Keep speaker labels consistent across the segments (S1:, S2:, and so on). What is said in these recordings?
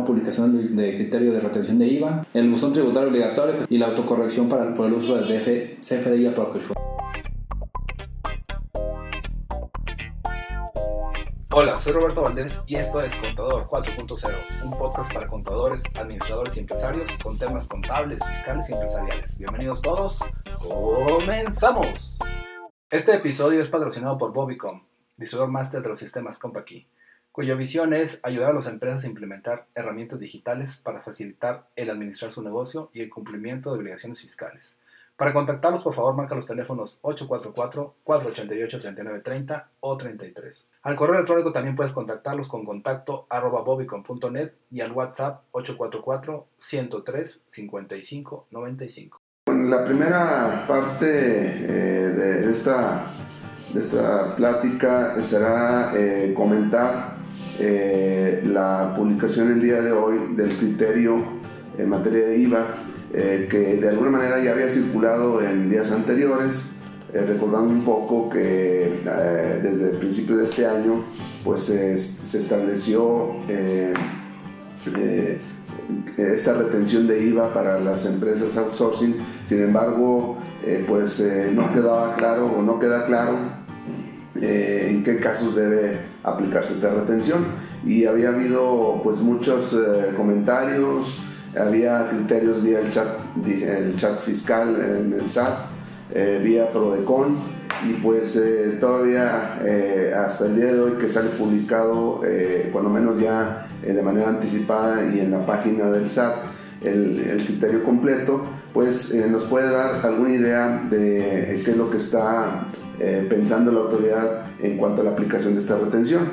S1: publicación de criterio de retención de IVA, el buzón tributario obligatorio y la autocorrección para, por el uso del DF, CFDI.
S2: Hola, soy Roberto Valdés y esto es Contador 4.0, un podcast para contadores, administradores y empresarios con temas contables, fiscales y empresariales. Bienvenidos todos, comenzamos. Este episodio es patrocinado por Bobicom, distribuidor máster de los sistemas CompaKey, cuya visión es ayudar a las empresas a implementar herramientas digitales para facilitar el administrar su negocio y el cumplimiento de obligaciones fiscales. Para contactarlos, por favor, marca los teléfonos 844-488-3930 o 33. Al correo electrónico también puedes contactarlos con contacto arroba y al WhatsApp 844-103-5595.
S3: La primera parte eh, de, esta, de esta plática será eh, comentar eh, la publicación el día de hoy del criterio en materia de IVA eh, que de alguna manera ya había circulado en días anteriores, eh, recordando un poco que eh, desde el principio de este año pues se estableció esta retención de IVA para las empresas outsourcing, sin embargo pues no quedaba claro o no queda claro en qué casos debe aplicarse esta retención. Y había habido pues muchos comentarios había criterios vía el chat, el chat fiscal en el SAT, eh, vía Prodecon y pues eh, todavía eh, hasta el día de hoy que sale publicado, cuando menos ya de manera anticipada y en la página del SAT, el, el criterio completo, pues nos puede dar alguna idea de qué es lo que está pensando la autoridad en cuanto a la aplicación de esta retención.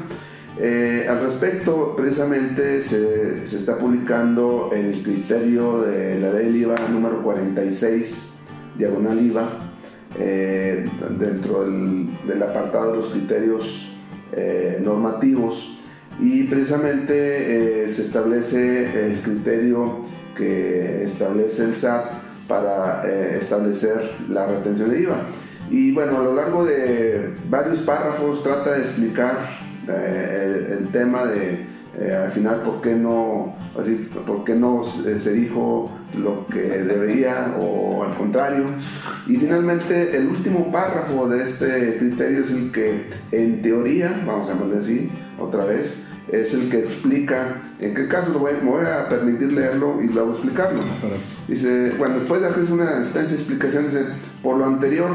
S3: Eh, al respecto, precisamente se, se, está publicando el criterio de la ley del IVA número 46, diagonal IVA, eh, dentro del, apartado de los criterios eh, normativos y precisamente se establece el criterio que establece el SAT para establecer la retención de IVA. Y bueno, a lo largo de varios párrafos trata de explicar eh, el, tema de eh, al final por qué no así, por qué no se dijo lo que debería o al contrario y finalmente el último párrafo de este criterio es el que en teoría vamos a poner así otra vez es el que explica en qué caso lo voy, me voy a permitir leerlo y luego explicarlo. Dice bueno después de hacer una extensa explicación dice por lo anterior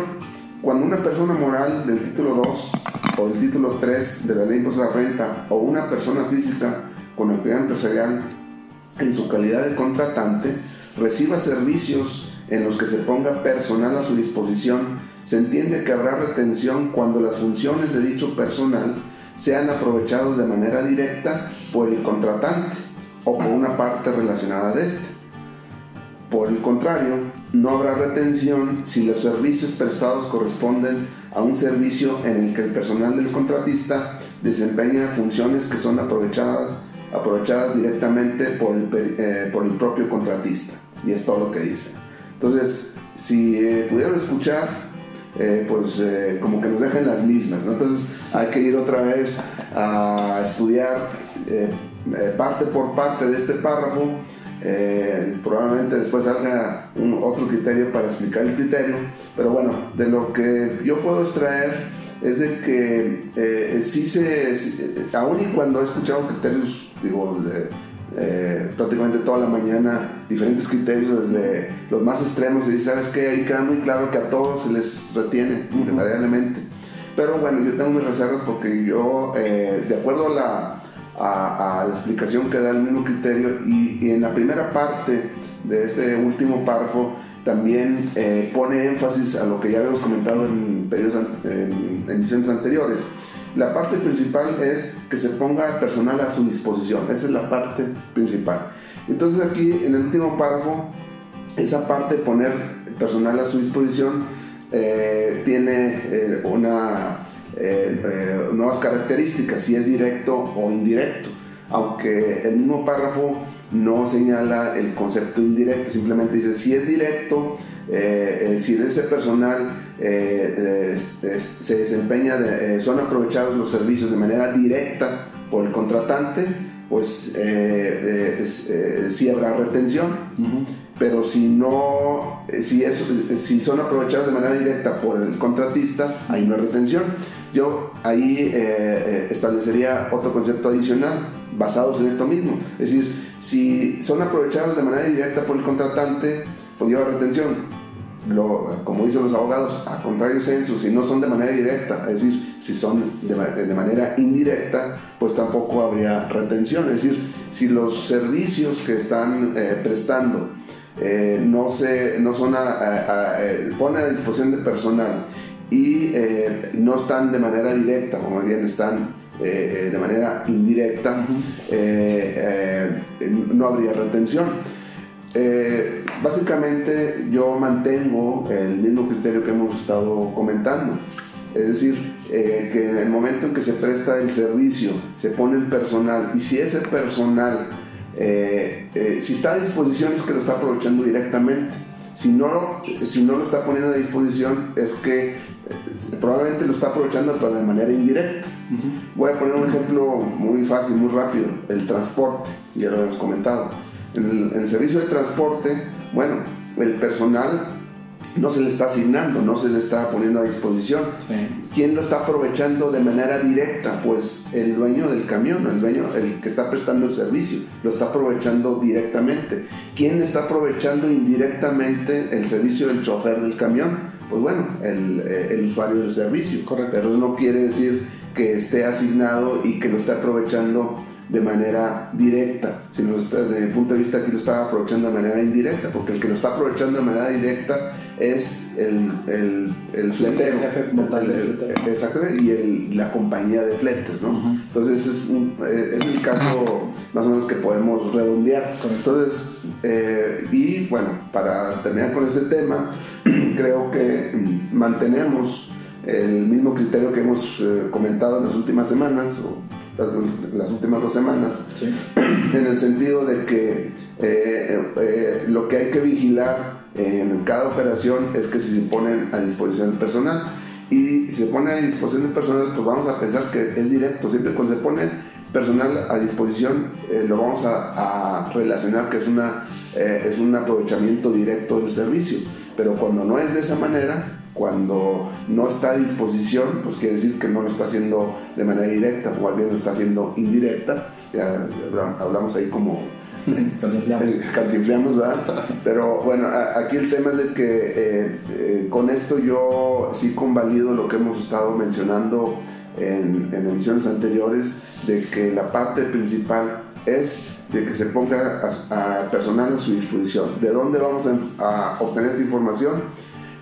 S3: cuando una persona moral del título 2 o del título 3 de la ley de la renta o una persona física con actividad empresarial en su calidad de contratante reciba servicios en los que se ponga personal a su disposición, se entiende que habrá retención cuando las funciones de dicho personal sean aprovechados de manera directa por el contratante o por una parte relacionada de este. Por el contrario, no habrá retención si los servicios prestados corresponden a un servicio en el que el personal del contratista desempeña funciones que son aprovechadas, aprovechadas directamente por el, eh, por el propio contratista. Y es todo lo que dice. Entonces, si eh, pudieron escuchar, eh, pues como que nos dejen las mismas. Entonces hay que ir otra vez a estudiar parte por parte de este párrafo eh, probablemente después salga un, otro criterio para explicar el criterio, pero bueno, de lo que yo puedo extraer es de que eh, sí se, aún y cuando he escuchado criterios, digo, desde eh, prácticamente toda la mañana, diferentes criterios desde los más extremos, y sabes que ahí queda muy claro que a todos se les retiene invariablemente. Pero bueno, yo tengo mis reservas porque yo, de acuerdo a la a, la explicación que da el mismo criterio y, en la primera parte de este último párrafo también eh, pone énfasis a lo que ya habíamos comentado en, periodos, en, ediciones anteriores. La parte principal es que se ponga personal a su disposición, esa es la parte principal. Entonces aquí en el último párrafo, esa parte de poner personal a su disposición eh, tiene eh, una eh, eh, nuevas características, si es directo o indirecto, aunque el mismo párrafo no señala el concepto indirecto, simplemente dice si es directo, eh, si ese personal se desempeña, son aprovechados los servicios de manera directa por el contratante, pues es, eh, sí habrá retención, pero si no, eh, si, eso, si son aprovechados de manera directa por el contratista, hay no retención. Yo ahí establecería otro concepto adicional basados en esto mismo. Es decir, si son aprovechados de manera directa por el contratante, pues lleva retención lo, como dicen los abogados, a contrario censo, si no son de manera directa, es decir, si son de, de, manera indirecta, pues tampoco habría retención. Es decir, si los servicios que están eh, prestando eh, no, se, no son a, eh, ponen a disposición de personal y no están de manera directa, como bien están de manera indirecta, no habría retención. Eh, básicamente yo mantengo el mismo criterio que hemos estado comentando. Es decir, eh, que en el momento en que se presta el servicio, se pone el personal y si ese personal, eh, si está a disposición es que lo está aprovechando directamente. Si no, si no lo está poniendo a disposición es que probablemente lo está aprovechando pero de manera indirecta. Voy a poner un ejemplo muy fácil, muy rápido, el transporte, ya lo hemos comentado en el, servicio de transporte, bueno, el personal no se le está asignando, no se le está poniendo a disposición. ¿Quién lo está aprovechando de manera directa? Pues el dueño del camión, el dueño, el que está prestando el servicio, lo está aprovechando directamente. ¿Quién está aprovechando indirectamente el servicio del chofer del camión? Pues bueno, el, eh, el usuario del servicio.
S1: Correcto.
S3: Pero eso no quiere decir que esté asignado y que lo esté aprovechando de manera directa, sino desde mi punto de vista aquí lo está aprovechando de manera indirecta, porque el que lo está aprovechando de manera directa es el, el, el fletero, exactamente, y el, la compañía de fletes, ¿no? Entonces es, eh, es el caso más o menos que podemos redondear. Entonces, eh, y bueno, para terminar con este tema, creo que mantenemos el mismo criterio que hemos eh, comentado en las últimas semanas, las, últimas dos semanas, en el sentido de que eh, eh, lo que hay que vigilar en cada operación es que se ponen a disposición el personal. Y si se pone a disposición el personal, pues vamos a pensar que es directo. Siempre cuando se pone personal a disposición, eh, lo vamos a, a, relacionar que es, una, es un aprovechamiento directo del servicio. Pero cuando no es de esa manera, cuando no está a disposición, pues quiere decir que no lo está haciendo de manera directa, o al bien lo está haciendo indirecta. Ya hablamos ahí como cantinflamos, ¿verdad? Pero bueno, aquí el tema es de que eh, eh, con esto yo sí convalido lo que hemos estado mencionando en, en emisiones anteriores, de que la parte principal es de que se ponga a, personal a su disposición. ¿De dónde vamos a obtener esta información?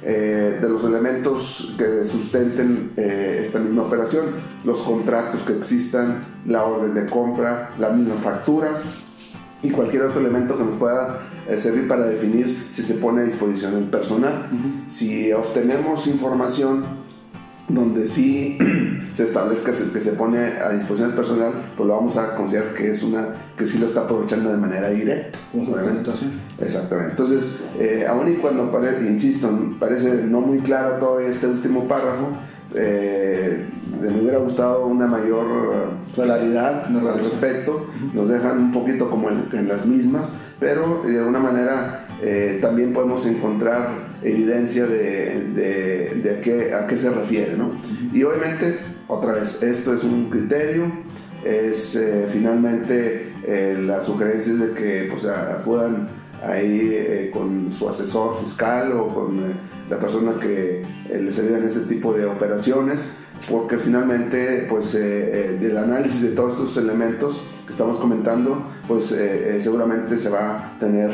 S3: Eh, de los elementos que sustenten eh, esta misma operación, los contratos que existan, la orden de compra, las mismas facturas y cualquier otro elemento que nos pueda eh, servir para definir si se pone a disposición el personal. Si obtenemos información donde sí se establezca que se pone a disposición del personal, pues lo vamos a considerar que es una que sí lo está aprovechando de manera directa. Exactamente. Entonces, eh, aún y cuando, parece, insisto, parece no muy claro todo este último párrafo, eh, me hubiera gustado una mayor claridad al respecto. Nos dejan un poquito como en, las mismas, pero de alguna manera eh, también podemos encontrar evidencia de, de, a, qué, a, qué, se refiere. ¿no? Y obviamente, otra vez, esto es un criterio, es eh, finalmente eh, la sugerencia de que pues, acudan ahí eh, con su asesor fiscal o con la persona que les ayuda en este tipo de operaciones, porque finalmente pues, del análisis de todos estos elementos que estamos comentando, pues seguramente se va a tener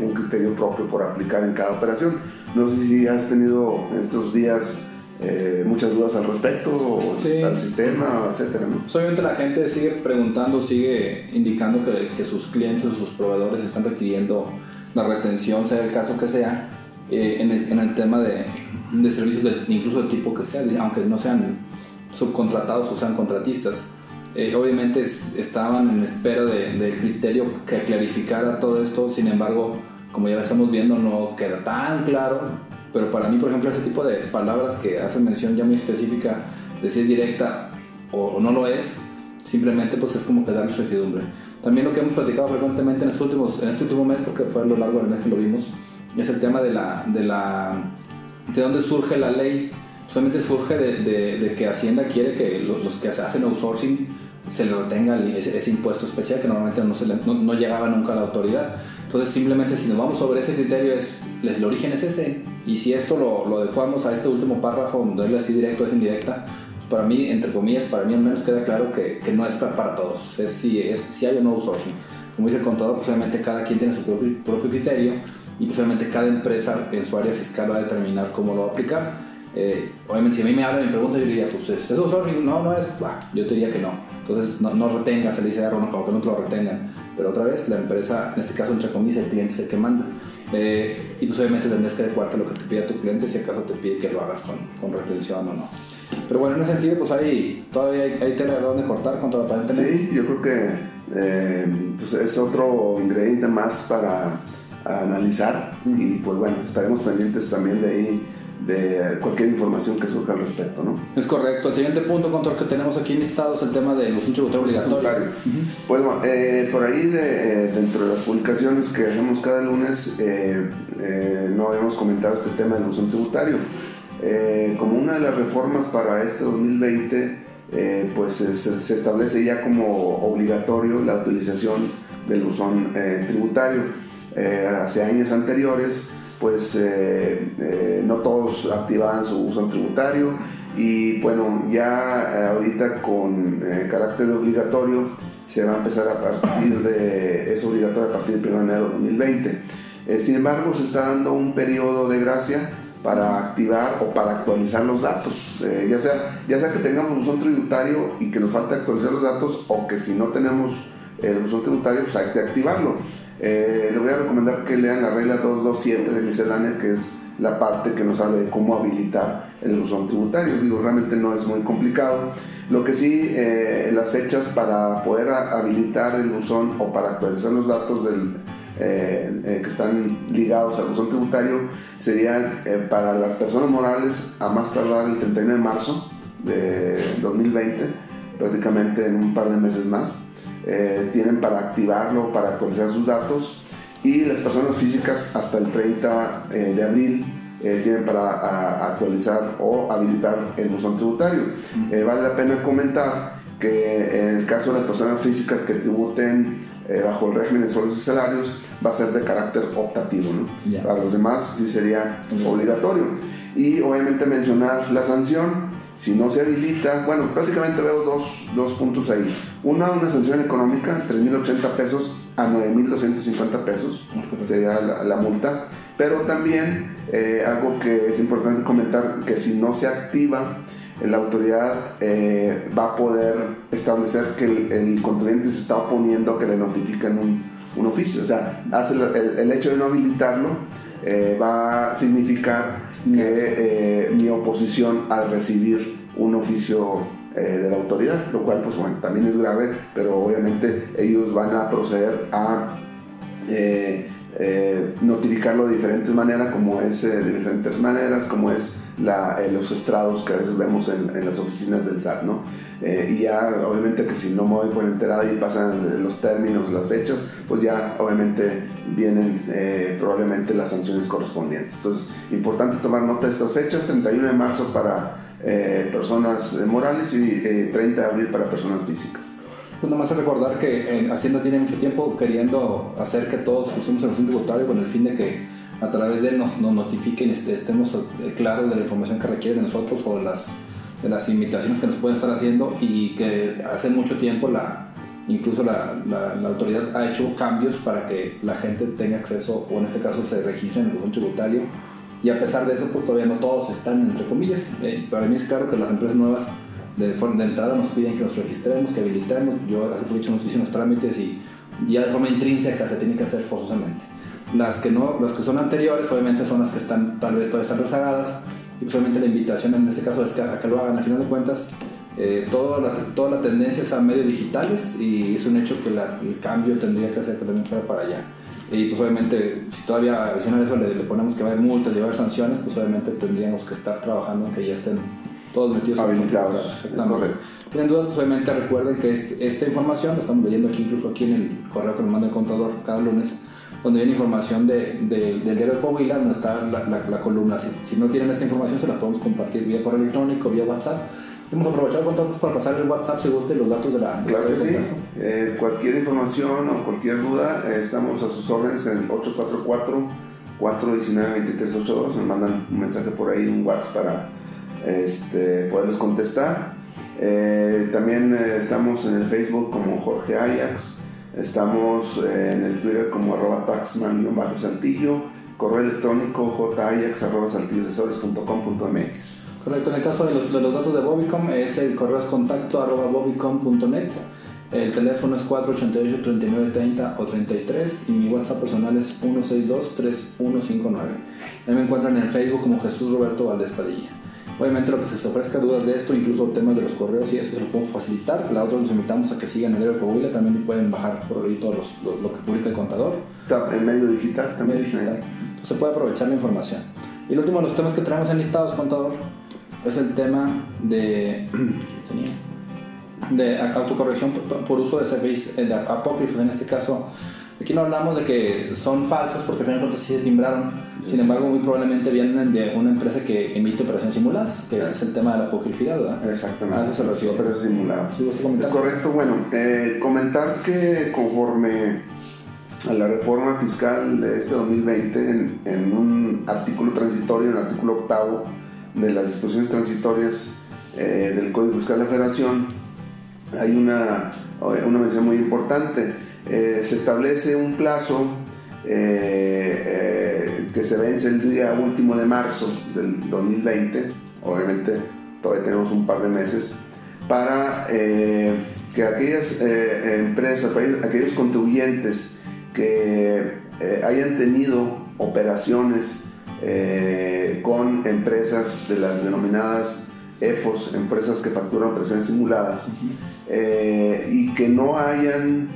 S3: un criterio propio por aplicar en cada operación. No sé si has tenido estos días eh, muchas dudas al respecto, o al sistema, etcétera. ¿no?
S1: Obviamente la gente sigue preguntando, sigue indicando que, que, sus clientes sus proveedores están requiriendo la retención, sea el caso que sea, eh, en, el, en, el, tema de, de servicios de, incluso del tipo que sea, aunque no sean subcontratados o sean contratistas. Eh, obviamente estaban en espera del de criterio que clarificara todo esto, sin embargo, como ya estamos viendo, no queda tan claro. Pero para mí, por ejemplo, ese tipo de palabras que hacen mención ya muy específica de si es directa o, no lo es, simplemente pues es como que darle certidumbre. También lo que hemos platicado frecuentemente en, últimos, en este último mes, porque fue a lo largo del mes que lo vimos, es el tema de la, de la de dónde surge la ley. Solamente surge de, de, que Hacienda quiere que los, los, que hacen outsourcing se le retenga ese, ese, impuesto especial que normalmente no, se le, no, no, llegaba nunca a la autoridad. Entonces simplemente si nos vamos sobre ese criterio es, les, el origen es ese. Y si esto lo, lo adecuamos a este último párrafo, es así directo, es indirecta, para mí, entre comillas, para mí al menos queda claro que, que no es para, todos. Es si, es si hay o no outsourcing. Como dice el contador, pues cada quien tiene su propio, propio criterio y pues cada empresa en su área fiscal va a determinar cómo lo va a aplicar. Eh, obviamente si a mí me hablan y me preguntan, yo diría, pues ¿es outsourcing? No, no es, bah, yo te diría que no. Entonces no, no retengas, le dice a como que no te lo retengan. Pero otra vez, la empresa, en este caso entre comillas, el cliente es el que manda. Eh, y pues obviamente tendrás que adecuarte a lo que te pide tu cliente si acaso te pide que lo hagas con, con retención o no. Pero bueno, en ese sentido, pues ahí todavía hay, hay tela de dónde cortar contra la
S3: Sí, yo creo que eh, pues es otro ingrediente más para analizar y pues bueno, estaremos pendientes también de ahí de cualquier información que surja al respecto, ¿no?
S1: Es correcto. El siguiente punto, control que tenemos aquí listado es el tema de los tributario obligatorio.
S3: Pues bueno, eh, por ahí de, eh, dentro de las publicaciones que hacemos cada lunes, eh, no habíamos comentado este tema del buzón tributario. Como una de las reformas para este 2020, pues se, se, establece ya como obligatorio la utilización del buzón tributario. hace años anteriores, pues eh, eh, no todos activaban su uso tributario y bueno, ya eh, ahorita con carácter obligatorio se va a empezar a partir de, es obligatorio a partir del 1 de enero de 2020. sin embargo, se está dando un periodo de gracia para activar o para actualizar los datos. ya, sea, ya sea que tengamos un buzón tributario y que nos falta actualizar los datos o que si no tenemos el buzón tributario, pues hay que activarlo. Eh, le voy a recomendar que lean la regla 227 de miscelánea, que es la parte que nos habla de cómo habilitar el buzón tributario. Digo, realmente no es muy complicado. Lo que sí, eh, las fechas para poder habilitar el buzón o para actualizar los datos del, eh, que están ligados al buzón tributario serían para las personas morales a más tardar el 31 de marzo de 2020, prácticamente en un par de meses más eh, tienen para activarlo, para actualizar sus datos y las personas físicas hasta el 30 eh, de abril eh, tienen para actualizar o habilitar el buzón tributario. vale la pena comentar que en el caso de las personas físicas que tributen bajo el régimen de sueldos y salarios va a ser de carácter optativo. Para los demás sí sería obligatorio. Y obviamente mencionar la sanción si no se habilita, bueno, prácticamente veo dos, dos puntos ahí. Una, una sanción económica, 3.080 pesos a 9.250 pesos, sería la, la, multa. Pero también eh, algo que es importante comentar, que si no se activa, la autoridad eh, va a poder establecer que el, el, contribuyente se está oponiendo a que le notifiquen un, un oficio. O sea, hace el, hecho de no habilitarlo eh, va a significar que eh, mi oposición al recibir un oficio de la autoridad, lo cual pues bueno, también es grave, pero obviamente ellos van a proceder a notificarlo de diferentes maneras, como es de diferentes maneras, como es la, los estrados que a veces vemos en, en las oficinas del SAT, ¿no? Eh, y ya obviamente que si no me doy por enterada y pasan los términos, las fechas, pues ya obviamente vienen eh, probablemente las sanciones correspondientes. Entonces, importante tomar nota de estas fechas, 31 de marzo para eh, personas morales y 30 de abril para personas físicas.
S1: Pues nada más recordar que Hacienda tiene mucho tiempo queriendo hacer que todos usemos el fondo tributario con el fin de que a través de él nos, nos notifiquen, este, estemos claros de la información que requiere de nosotros o de las de las invitaciones que nos pueden estar haciendo y que hace mucho tiempo la, incluso la, la, autoridad ha hecho cambios para que la gente tenga acceso o en este caso se registre en el buzón tributario y a pesar de eso pues todavía no todos están entre comillas. Eh, para mí es claro que las empresas nuevas de, de entrada nos piden que nos registremos, que habilitemos, yo hace mucho nos hice los trámites y ya de forma intrínseca se tiene que hacer forzosamente. Las que, no, las que son anteriores obviamente son las que están tal vez todavía están rezagadas y pues la invitación en este caso es que, a que lo hagan. Al final de cuentas, eh, toda, la, toda la tendencia es a medios digitales y es un hecho que el cambio tendría que ser que también fuera para allá. Y pues obviamente, si todavía adicional a eso le, le ponemos que va a haber multas y va a haber sanciones, pues obviamente tendríamos que estar trabajando en que ya estén todos metidos
S3: habilitados.
S1: Exactamente. tienen dudas, pues obviamente recuerden que este, esta información, la estamos leyendo aquí incluso aquí en el correo que nos manda el contador cada lunes, donde viene información de, del diario de Coahuila, donde está la, la, columna. Si, si, no tienen esta información, se la podemos compartir vía correo electrónico, vía WhatsApp. Hemos aprovechado contactos para pasar el WhatsApp si guste los datos de la.
S3: Claro que sí. Eh, cualquier información o cualquier duda, eh, estamos a sus órdenes en el 844 419 2382. Me mandan un mensaje por ahí, un WhatsApp para este, poderles contestar. Eh, también estamos en el Facebook como Jorge Ajax. Estamos en el Twitter como arroba taxman-santillo, correo electrónico jayax.saltillosesores.com.mx.
S1: Correcto, en el caso de los, de los, datos de Bobicom es el correo es contacto arroba bobicom.net, el teléfono es 488 3930 o 33 y mi WhatsApp personal es 162 3159. Ahí me encuentran en Facebook como Jesús Roberto Valdés Padilla. Obviamente lo que se les ofrezca dudas de esto, incluso temas de los correos y eso se lo puedo facilitar. La otra los invitamos a que sigan el diario Coahuila, también pueden bajar por ahí todo lo, que publica el contador.
S3: En medio digital también.
S1: Medio digital. Entonces se puede aprovechar la información. Y el último de los temas que tenemos enlistados, contador, es el tema de, de autocorrección por, uso de servicios de apócrifos en este caso Aquí no hablamos de que son falsos porque al final de cuentas sí se timbraron. Sin embargo, muy probablemente vienen de una empresa que emite operaciones simuladas, que ese es el tema de la apocrifidad, ¿verdad?
S3: Exactamente. A eso se refiere. Operaciones simuladas.
S1: ¿Sí,
S3: es correcto. Bueno, eh, comentar que conforme a la reforma fiscal de este 2020, en, en un artículo transitorio, en el artículo octavo de las disposiciones transitorias eh, del Código Fiscal de la Federación, hay una, una mención muy importante eh, se establece un plazo eh, eh, que se vence el día último de marzo del 2020, obviamente todavía tenemos un par de meses, para que aquellas empresas, aquellos contribuyentes que hayan tenido operaciones con empresas de las denominadas EFOS, empresas que facturan operaciones simuladas, y que no hayan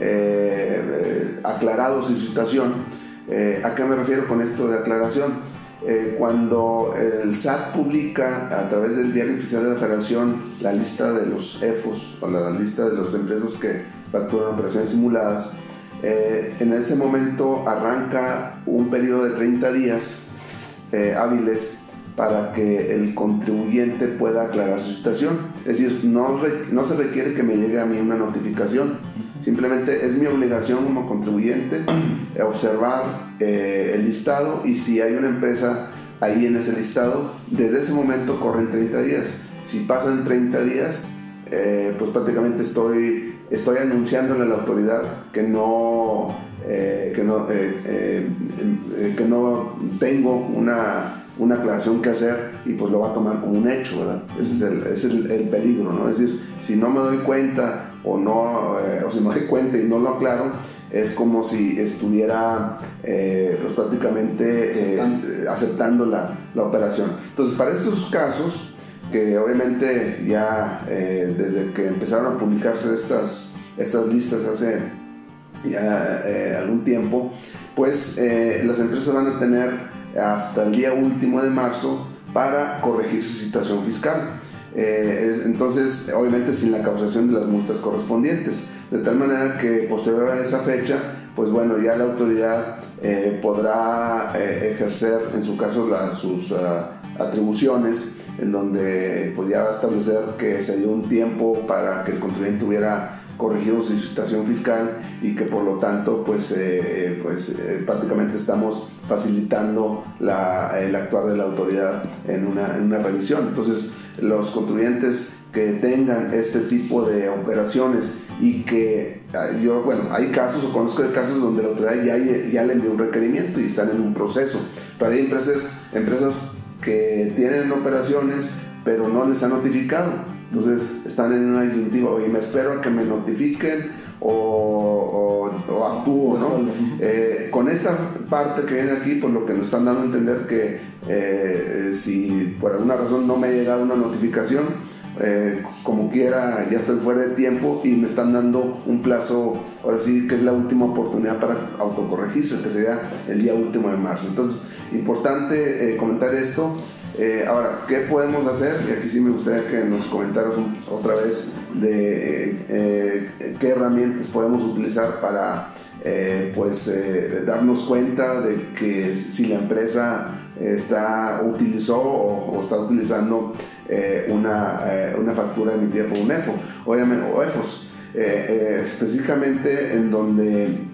S3: eh, aclarado su situación. Eh, ¿A qué me refiero con esto de aclaración? Eh, cuando el SAT publica a través del Diario Oficial de la Federación la lista de los EFOS o la lista de las empresas que facturan operaciones simuladas, en ese momento arranca un periodo de 30 días hábiles para que el contribuyente pueda aclarar su situación. Es decir, no, no se requiere que me llegue a mí una notificación Simplemente es mi obligación como contribuyente observar eh, el listado y si hay una empresa ahí en ese listado, desde ese momento corren 30 días. Si pasan 30 días, eh, pues prácticamente estoy, estoy anunciándole a la autoridad que no, eh, que no, que no tengo una una aclaración que hacer y pues lo va a tomar como un hecho, ¿verdad? Ese es el, ese es el, peligro, ¿no? Es decir, si no me doy cuenta o no, eh, o si me doy cuenta y no lo aclaro, es como si estuviera eh, pues prácticamente eh, aceptando la, la, operación. Entonces, para estos casos, que obviamente ya desde que empezaron a publicarse estas, estas listas hace ya algún tiempo, pues las empresas van a tener hasta el día último de marzo para corregir su situación fiscal. Eh, entonces, obviamente sin la causación de las multas correspondientes. De tal manera que posterior a esa fecha, pues bueno, ya la autoridad eh, podrá eh, ejercer en su caso sus ah, atribuciones, en donde pues ya va a establecer que se dio un tiempo para que el contribuyente hubiera corregido su situación fiscal y que por lo tanto pues, pues prácticamente estamos facilitando la, el actuar de la autoridad en una, en una revisión. Entonces, los contribuyentes que tengan este tipo de operaciones y que ah, yo, bueno, hay casos o conozco casos donde la autoridad ya, ya le envió un requerimiento y están en un proceso. Pero hay empresas, empresas que tienen operaciones pero no les han notificado. Entonces están en una disyuntiva y me espero a que me notifiquen o, o, actúo, ¿no? Eh, con esta parte que viene aquí, pues lo que nos están dando a entender que eh, si por alguna razón no me ha llegado una notificación, eh, como quiera, ya estoy fuera de tiempo y me están dando un plazo, ahora sí que es la última oportunidad para autocorregirse, que sería el día último de marzo. Entonces, importante comentar esto. Eh, ahora, ¿qué podemos hacer? Y aquí sí me gustaría que nos comentaras otra vez de eh, qué herramientas podemos utilizar para pues darnos cuenta de que si la empresa está utilizó o, está utilizando una, una, factura emitida por un EFO, obviamente, o EFOS, específicamente en donde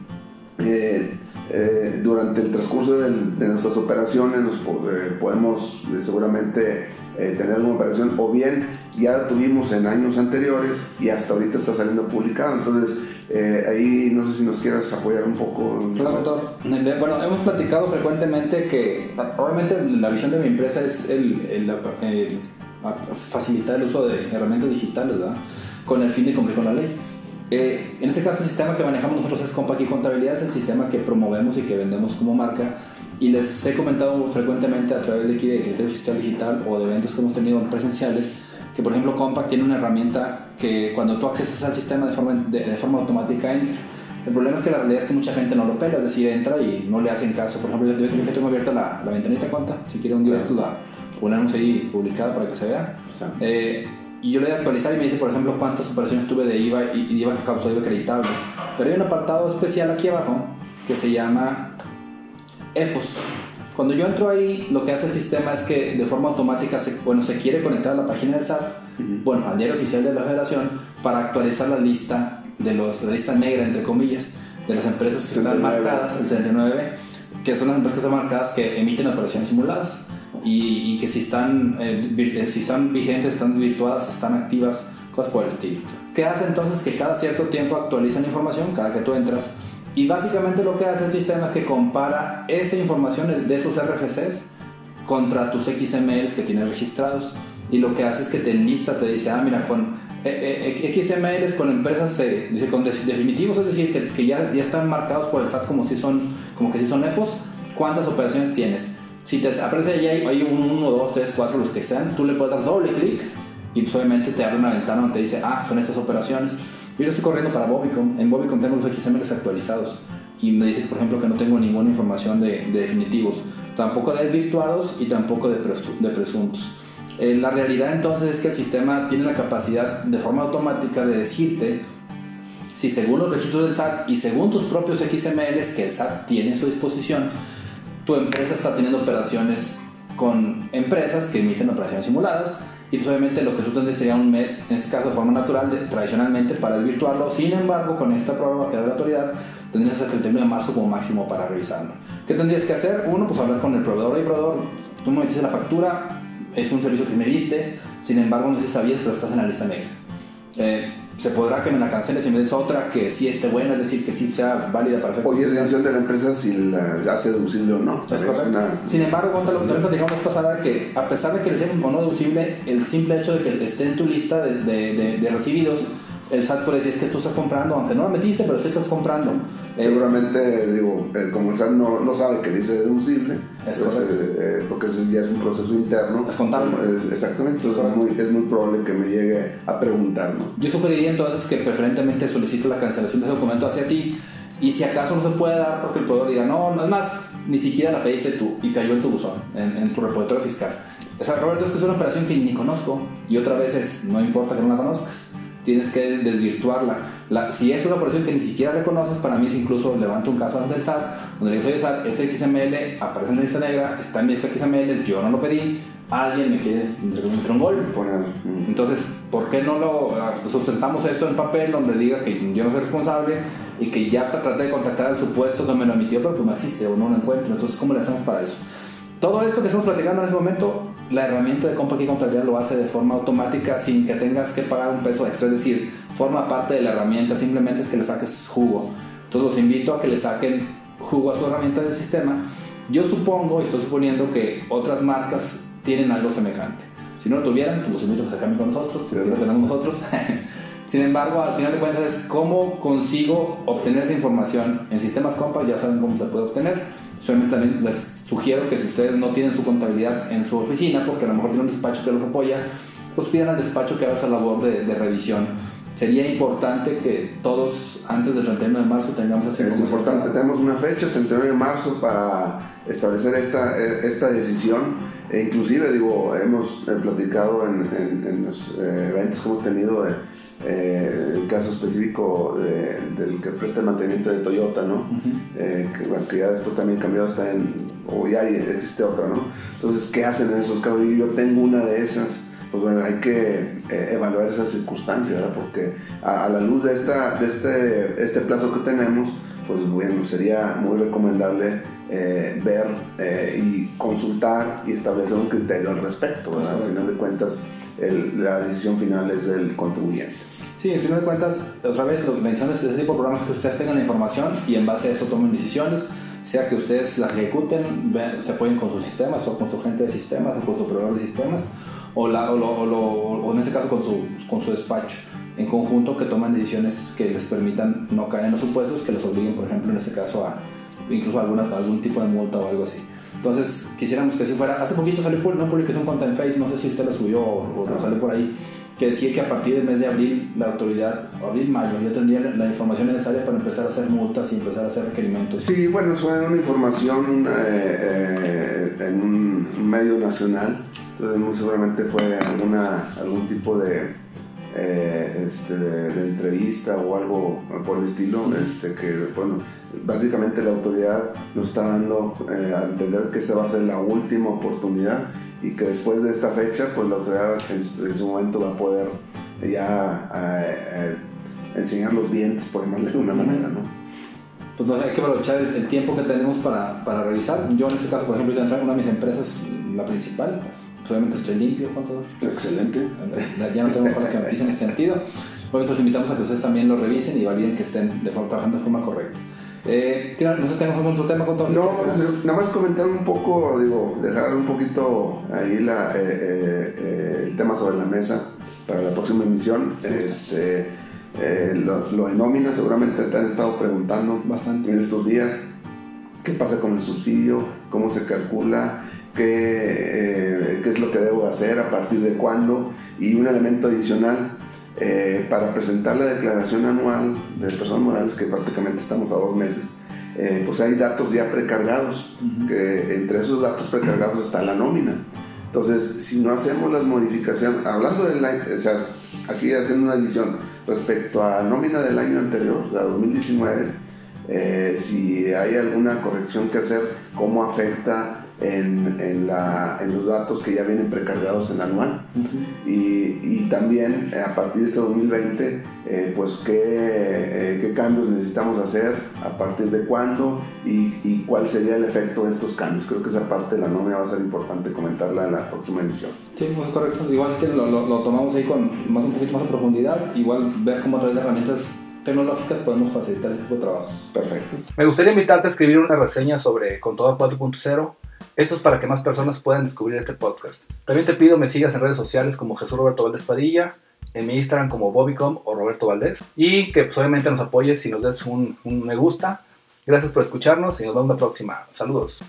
S3: eh, durante el transcurso de nuestras operaciones nos eh, podemos eh, seguramente tener alguna operación o bien ya tuvimos en años anteriores y hasta ahorita está saliendo publicado. Entonces, ahí no sé si nos quieras apoyar un poco.
S1: Claro, doctor. Bueno, hemos platicado frecuentemente que obviamente la visión de mi empresa es el, facilitar el uso de herramientas digitales, ¿verdad? Con el fin de cumplir con la ley. Eh, en este caso, el sistema que manejamos nosotros es Compact y Contabilidad, es el sistema que promovemos y que vendemos como marca. Y les he comentado frecuentemente a través de aquí de criterio fiscal digital o de eventos que hemos tenido presenciales que, por ejemplo, Compact tiene una herramienta que cuando tú accesas al sistema de forma, de, forma automática entra. El problema es que la realidad es que mucha gente no lo pela, es decir, entra y no le hacen caso. Por ejemplo, yo, yo que tengo abierta la, la ventanita cuenta, si quiere un día esto la ponemos ahí publicada para que se vea. Eh, y yo le doy a actualizar y me dice, por ejemplo, cuántas operaciones tuve de IVA y, IVA que causó IVA acreditable. Pero hay un apartado especial aquí abajo que se llama EFOS. Cuando yo entro ahí, lo que hace el sistema es que de forma automática, se, bueno, se quiere conectar a la página del SAT, bueno, al diario oficial de la federación, para actualizar la lista de los, la lista negra, entre comillas, de las empresas que están marcadas, el 79, que son las empresas que están marcadas que emiten operaciones simuladas y, que si están, eh, eh, si están vigentes, están virtuadas, están activas, cosas por el estilo. ¿Qué hace entonces? Que cada cierto tiempo actualizan información, cada que tú entras. Y básicamente lo que hace el sistema es que compara esa información de esos RFCs contra tus XMLs que tienes registrados. Y lo que hace es que te enlista, te dice, ah, mira, con eh, XMLs con empresas dice, con definitivos, es decir, que, que, ya, ya están marcados por el SAT como si son, como que si son EFOS, ¿cuántas operaciones tienes? Si te aparece ahí, hay un 1, 2, 3, 4, los que sean, tú le puedes dar doble clic y pues obviamente te abre una ventana donde te dice, ah, son estas operaciones. Yo estoy corriendo para Bobicom, en Bobicom tengo los XMLs actualizados y me dice, por ejemplo, que no tengo ninguna información de, definitivos, tampoco de desvirtuados y tampoco de, de presuntos. Eh, la realidad entonces es que el sistema tiene la capacidad de forma automática de decirte si según los registros del SAT y según tus propios XMLs que el SAT tiene a su disposición, tu empresa está teniendo operaciones con empresas que emiten operaciones simuladas y pues obviamente lo que tú tendrías sería un mes, en este caso de forma natural, tradicionalmente para desvirtuarlo. Sin embargo, con esta prueba que da la autoridad, tendrías hasta el 31 de marzo como máximo para revisarlo. ¿Qué tendrías que hacer? Uno, pues hablar con el proveedor y proveedor, tú me metiste la factura, es un servicio que me diste, sin embargo no sé si sabías, pero estás en la lista negra. Eh, se podrá que me la canceles y me des otra que sí esté buena, es decir, que sí sea válida para
S3: Oye, es decisión de la empresa si la hace deducible o no.
S1: Es correcto. Sin embargo, cuenta lo que también platicamos vez pasada, que a pesar de que le sea o no deducible, el simple hecho de que esté en tu lista de, de, de recibidos el SAT puede decir es que tú estás comprando, aunque no lo metiste, pero sí estás comprando.
S3: Seguramente, digo, como el SAT no, no, sabe que dice deducible, es pues, eh, porque ese ya es un proceso interno.
S1: Es contable.
S3: exactamente, entonces es, muy, es, muy, probable que me llegue a preguntar. ¿no?
S1: Yo sugeriría entonces que preferentemente solicite la cancelación de ese documento hacia ti y si acaso no se puede dar porque el proveedor diga, no, no es más, ni siquiera la pediste tú y cayó en tu buzón, en, en tu repositorio fiscal. O sea, Roberto, es que es una operación que ni conozco y otra vez es, no importa que no la conozcas tienes que desvirtuarla. La, si es una operación que ni siquiera reconoces, para mí es incluso levanto un caso ante el SAT, donde le digo, oye SAT, este XML aparece en la lista negra, está en mi XML, yo no lo pedí, alguien me quiere meter un gol. Entonces, ¿por qué no lo ah, sustentamos esto en papel donde diga que yo no soy responsable y que ya traté de contactar al supuesto que me lo emitió, pero pues no existe o no lo encuentro? Entonces, ¿cómo le hacemos para eso? Todo esto que estamos platicando en este momento, la herramienta de Compact Contabilidad lo hace de forma automática sin que tengas que pagar un peso extra, es decir, forma parte de la herramienta, simplemente es que le saques jugo. Entonces los invito a que le saquen jugo a su herramienta del sistema. Yo supongo, y estoy suponiendo que otras marcas tienen algo semejante. Si no lo tuvieran, pues los invito a que se cambien con nosotros, si lo tenemos nosotros. Sin embargo, al final de cuentas es cómo consigo obtener esa información en sistemas Compact, ya saben cómo se puede obtener. Solamente también les sugiero que si ustedes no tienen su contabilidad en su oficina, porque a lo mejor tienen un despacho que los apoya, pues pidan al despacho que haga esa labor de, revisión sería importante que todos antes del 31 de marzo tengamos esa
S3: Es importante, tenemos una fecha, 31 de marzo, para establecer esta, eh, esta decisión. E inclusive, digo, hemos eh, platicado en, en- en los eh, eventos que hemos tenido, de, eh, el caso específico de- del que presta el mantenimiento de Toyota, ¿no?
S1: Ujú.
S3: Eh, que, bueno, que ya después también cambió hasta en, o ya existe otra, ¿no? Entonces, ¿qué hacen en esos casos? Yo tengo una de esas, pues bueno, hay que eh, evaluar esas circunstancias, ¿verdad? Porque a, a la luz de, esta, de este, este plazo que tenemos, pues bueno, sería muy recomendable eh, ver eh, y consultar y establecer un criterio al respecto, ¿verdad? Al final de cuentas, el- la decisión final es del contribuyente.
S1: Sí, al final de cuentas, otra vez lo que menciono es ese tipo de programas que ustedes tengan la información y en base a eso tomen decisiones, sea que ustedes las ejecuten, se apoyen con sus sistemas o con su gente de sistemas o con su proveedor de sistemas o, la- o lo- o lo- o en este caso con su, con su despacho. En conjunto que tomen decisiones que les permitan no caer en los supuestos, que los obliguen, por ejemplo, en este caso a incluso alguna, algún tipo de multa o algo así. Entonces, quisiéramos que si fuera. Hace poquito salió una publicación cuenta en Face, no sé si usted la subió o, o la salió por ahí, que decía que a partir del mes de abril, la autoridad, abril-mayo, ya tendría la información necesaria para empezar a hacer multas y empezar a hacer requerimientos.
S3: Sí, bueno, era una información eh, eh, en un medio nacional, entonces muy seguramente fue alguna, algún tipo de, eh, este, de, entrevista o algo por el estilo, este, que bueno, básicamente la autoridad nos está dando eh, a entender que esta va a ser la última oportunidad y que después de esta fecha, pues la autoridad en, su- en su momento va a poder ya enseñar los dientes, por llamarle de una manera, ¿no?
S1: Pues no hay que aprovechar el, el tiempo que tenemos para, para revisar. Yo en este caso, por ejemplo, ya entré en una de mis empresas, la principal, pues obviamente estoy limpio, ¿cuánto?
S3: Excelente.
S1: Ya no tengo para que me pisen en ese sentido. Obviamente los invitamos a que ustedes también lo revisen y validen que estén de forma, trabajando de forma correcta. Eh, ¿tiene- no sé, ¿tenemos algún otro tema con todo?
S3: No, nada más comentar un poco, digo, dejar un poquito ahí la, eh, eh, eh, el tema sobre la mesa para la próxima emisión. Este, eh, lo, lo de nómina, seguramente te han estado preguntando
S1: Bastante.
S3: en estos días qué pasa con el subsidio, cómo se calcula, qué, eh, qué es lo que debo hacer, a partir de cuándo y un elemento adicional. eh, para presentar la declaración anual de personas morales, que prácticamente estamos a dos meses, eh, pues hay datos ya precargados, que entre esos datos precargados está la nómina. Entonces, si no hacemos las modificaciones, hablando del año, o sea, aquí haciendo una adición respecto a nómina del año anterior, sea, 2019, eh, si hay alguna corrección que hacer, cómo afecta en, en la- en los datos que ya vienen precargados en la anual. Y, y también eh, a partir de este 2020, eh, pues qué, eh, qué cambios necesitamos hacer, a partir de cuándo y, y cuál sería el efecto de estos cambios. Creo que esa parte de la nómina va a ser importante comentarla en la próxima emisión.
S1: Sí, muy correcto. Igual que lo, lo- lo tomamos ahí con más un poquito más de profundidad, igual ver cómo a través de herramientas tecnológicas podemos facilitar ese tipo de trabajos.
S3: Perfecto.
S2: Me gustaría invitarte a escribir una reseña sobre Contador 4.0. Esto es para que más personas puedan descubrir este podcast. También te pido me sigas en redes sociales como Jesús Roberto Valdés Padilla, en mi Instagram como Bobicom o Roberto Valdés. Y que pues, obviamente nos apoyes y nos des un me gusta. Gracias por escucharnos y nos vemos la próxima. Saludos.